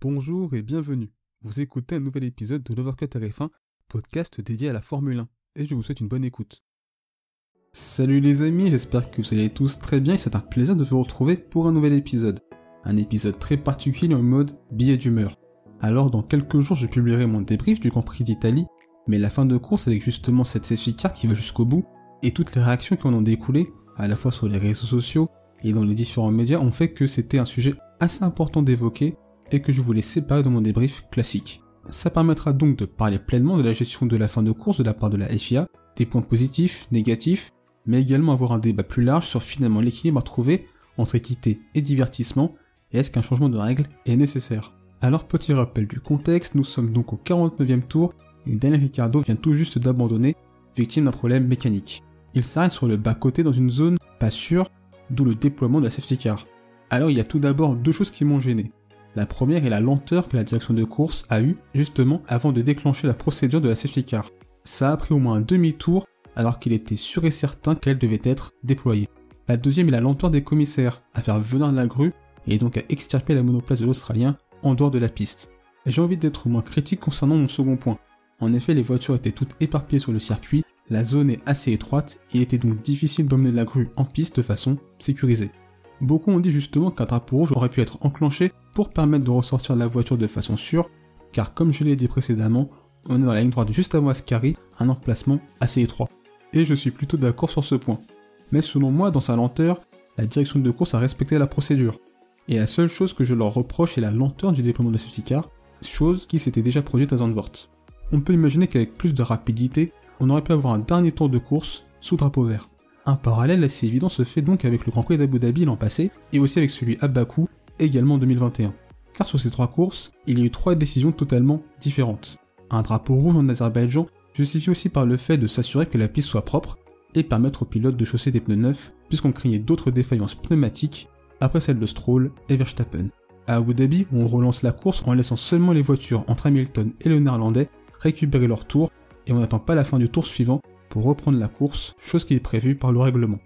Bonjour et bienvenue. Vous écoutez un nouvel épisode de l'Overcut RF1, podcast dédié à la Formule 1, et je vous souhaite une bonne écoute. Salut les amis, j'espère que vous allez tous très bien et c'est un plaisir de vous retrouver pour un nouvel épisode. Un épisode très particulier en mode billet d'humeur. Alors dans quelques jours je publierai mon débrief du Grand Prix d'Italie, mais la fin de course avec justement cette safety qui va jusqu'au bout, et toutes les réactions qui en ont découlé, à la fois sur les réseaux sociaux et dans les différents médias, ont fait que c'était un sujet assez important d'évoquer et que je voulais séparer de mon débrief classique. Ça permettra donc de parler pleinement de la gestion de la fin de course de la part de la FIA, des points positifs, négatifs, mais également avoir un débat plus large sur finalement l'équilibre à trouver entre équité et divertissement, et est-ce qu'un changement de règle est nécessaire. Alors petit rappel du contexte, nous sommes donc au 49e tour, et Daniel Ricciardo vient tout juste d'abandonner, victime d'un problème mécanique. Il s'arrête sur le bas-côté dans une zone pas sûre, d'où le déploiement de la safety car. Alors il y a tout d'abord deux choses qui m'ont gêné. La première est la lenteur que la direction de course a eue justement avant de déclencher la procédure de la safety car. Ça a pris au moins un demi-tour alors qu'il était sûr et certain qu'elle devait être déployée. La deuxième est la lenteur des commissaires à faire venir la grue et donc à extirper la monoplace de l'Australien en dehors de la piste. J'ai envie d'être moins critique concernant mon second point. En effet, les voitures étaient toutes éparpillées sur le circuit, la zone est assez étroite il était donc difficile d'emmener la grue en piste de façon sécurisée. Beaucoup ont dit justement qu'un drapeau rouge aurait pu être enclenché pour permettre de ressortir la voiture de façon sûre, car comme je l'ai dit précédemment, on est dans la ligne droite juste avant Ascari, un emplacement assez étroit. Et je suis plutôt d'accord sur ce point. Mais selon moi, dans sa lenteur, la direction de course a respecté la procédure. Et la seule chose que je leur reproche est la lenteur du déploiement de la safety car, chose qui s'était déjà produite à Zandvoort. On peut imaginer qu'avec plus de rapidité, on aurait pu avoir un dernier tour de course sous drapeau vert. Un parallèle assez évident se fait donc avec le Grand Prix d'Abu Dhabi l'an passé et aussi avec celui à Bakou également en 2021. Car sur ces trois courses, il y a eu trois décisions totalement différentes. Un drapeau rouge en Azerbaïdjan justifie aussi par le fait de s'assurer que la piste soit propre et permettre aux pilotes de chausser des pneus neufs puisqu'on craignait d'autres défaillances pneumatiques après celle de Stroll et Verstappen. À Abu Dhabi, on relance la course en laissant seulement les voitures entre Hamilton et le néerlandais récupérer leur tour et on n'attend pas la fin du tour suivant pour reprendre la course, chose qui est prévue par le règlement.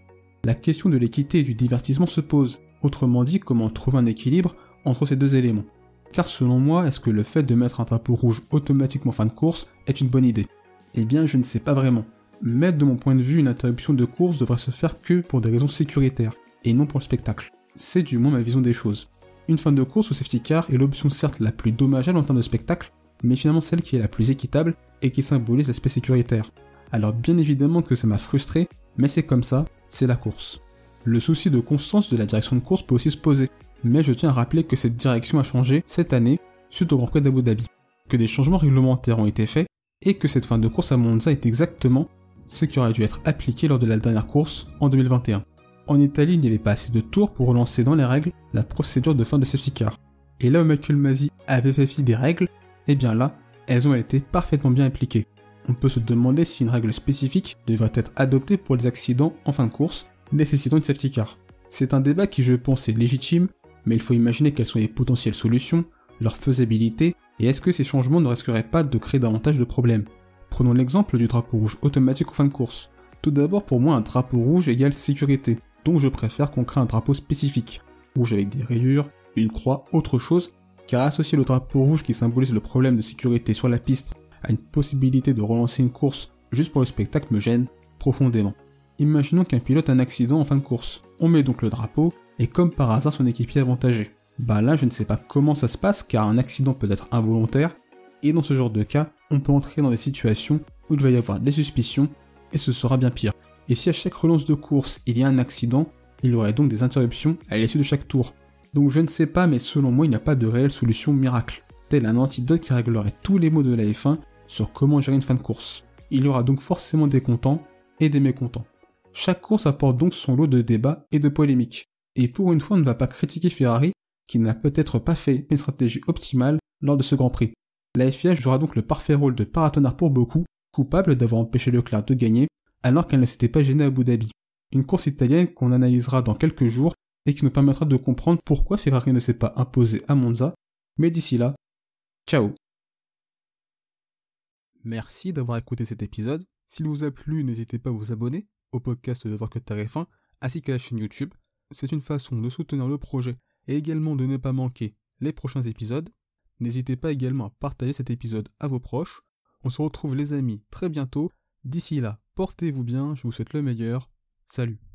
La question de l'équité et du divertissement se pose, autrement dit comment trouver un équilibre entre ces deux éléments? Car selon moi, est-ce que le fait de mettre un drapeau rouge automatiquement fin de course est une bonne idée? Eh bien, je ne sais pas vraiment. Mais de mon point de vue, une interruption de course devrait se faire que pour des raisons sécuritaires, et non pour le spectacle. C'est du moins ma vision des choses. Une fin de course au safety car est l'option certes la plus dommageable en termes de spectacle, mais finalement celle qui est la plus équitable et qui symbolise l'aspect sécuritaire. Alors bien évidemment que ça m'a frustré, mais c'est comme ça, c'est la course. Le souci de constance de la direction de course peut aussi se poser, mais je tiens à rappeler que cette direction a changé cette année suite au Grand Prix d'Abu Dhabi, que des changements réglementaires ont été faits et que cette fin de course à Monza est exactement ce qui aurait dû être appliqué lors de la dernière course en 2021. En Italie, il n'y avait pas assez de tours pour relancer dans les règles la procédure de fin de safety car. Et là où Michael Masi avait fait fi des règles, eh bien là, elles ont été parfaitement bien appliquées on peut se demander si une règle spécifique devrait être adoptée pour les accidents en fin de course nécessitant une safety car. C'est un débat qui je pense est légitime, mais il faut imaginer quelles sont les potentielles solutions, leur faisabilité, et est-ce que ces changements ne risqueraient pas de créer davantage de problèmes? Prenons l'exemple du drapeau rouge automatique en fin de course. Tout d'abord, pour moi, un drapeau rouge égale sécurité, donc je préfère qu'on crée un drapeau spécifique, rouge avec des rayures, une croix, autre chose, car associer le drapeau rouge qui symbolise le problème de sécurité sur la piste à une possibilité de relancer une course juste pour le spectacle me gêne profondément. Imaginons qu'un pilote a un accident en fin de course. On met donc le drapeau, et comme par hasard son équipier avantagé. Bah là je ne sais pas comment ça se passe car un accident peut être involontaire, et dans ce genre de cas, on peut entrer dans des situations où il va y avoir des suspicions, et ce sera bien pire. Et si à chaque relance de course il y a un accident, il y aurait donc des interruptions à l'issue de chaque tour. Donc je ne sais pas mais selon moi il n'y a pas de réelle solution miracle. Tel un antidote qui réglerait tous les maux de la F1 sur comment gérer une fin de course. Il y aura donc forcément des contents et des mécontents. Chaque course apporte donc son lot de débats et de polémiques. Et pour une fois, on ne va pas critiquer Ferrari, qui n'a peut-être pas fait une stratégie optimale lors de ce Grand Prix. La FIA jouera donc le parfait rôle de paratonnerre pour beaucoup, coupable d'avoir empêché Leclerc de gagner, alors qu'elle ne s'était pas gênée à Abu Dhabi. Une course italienne qu'on analysera dans quelques jours et qui nous permettra de comprendre pourquoi Ferrari ne s'est pas imposé à Monza. Mais d'ici là, ciao Merci d'avoir écouté cet épisode. S'il vous a plu, n'hésitez pas à vous abonner au podcast de Voir que Tarif 1 ainsi qu'à la chaîne YouTube. C'est une façon de soutenir le projet et également de ne pas manquer les prochains épisodes. N'hésitez pas également à partager cet épisode à vos proches. On se retrouve les amis très bientôt. D'ici là, portez-vous bien, je vous souhaite le meilleur. Salut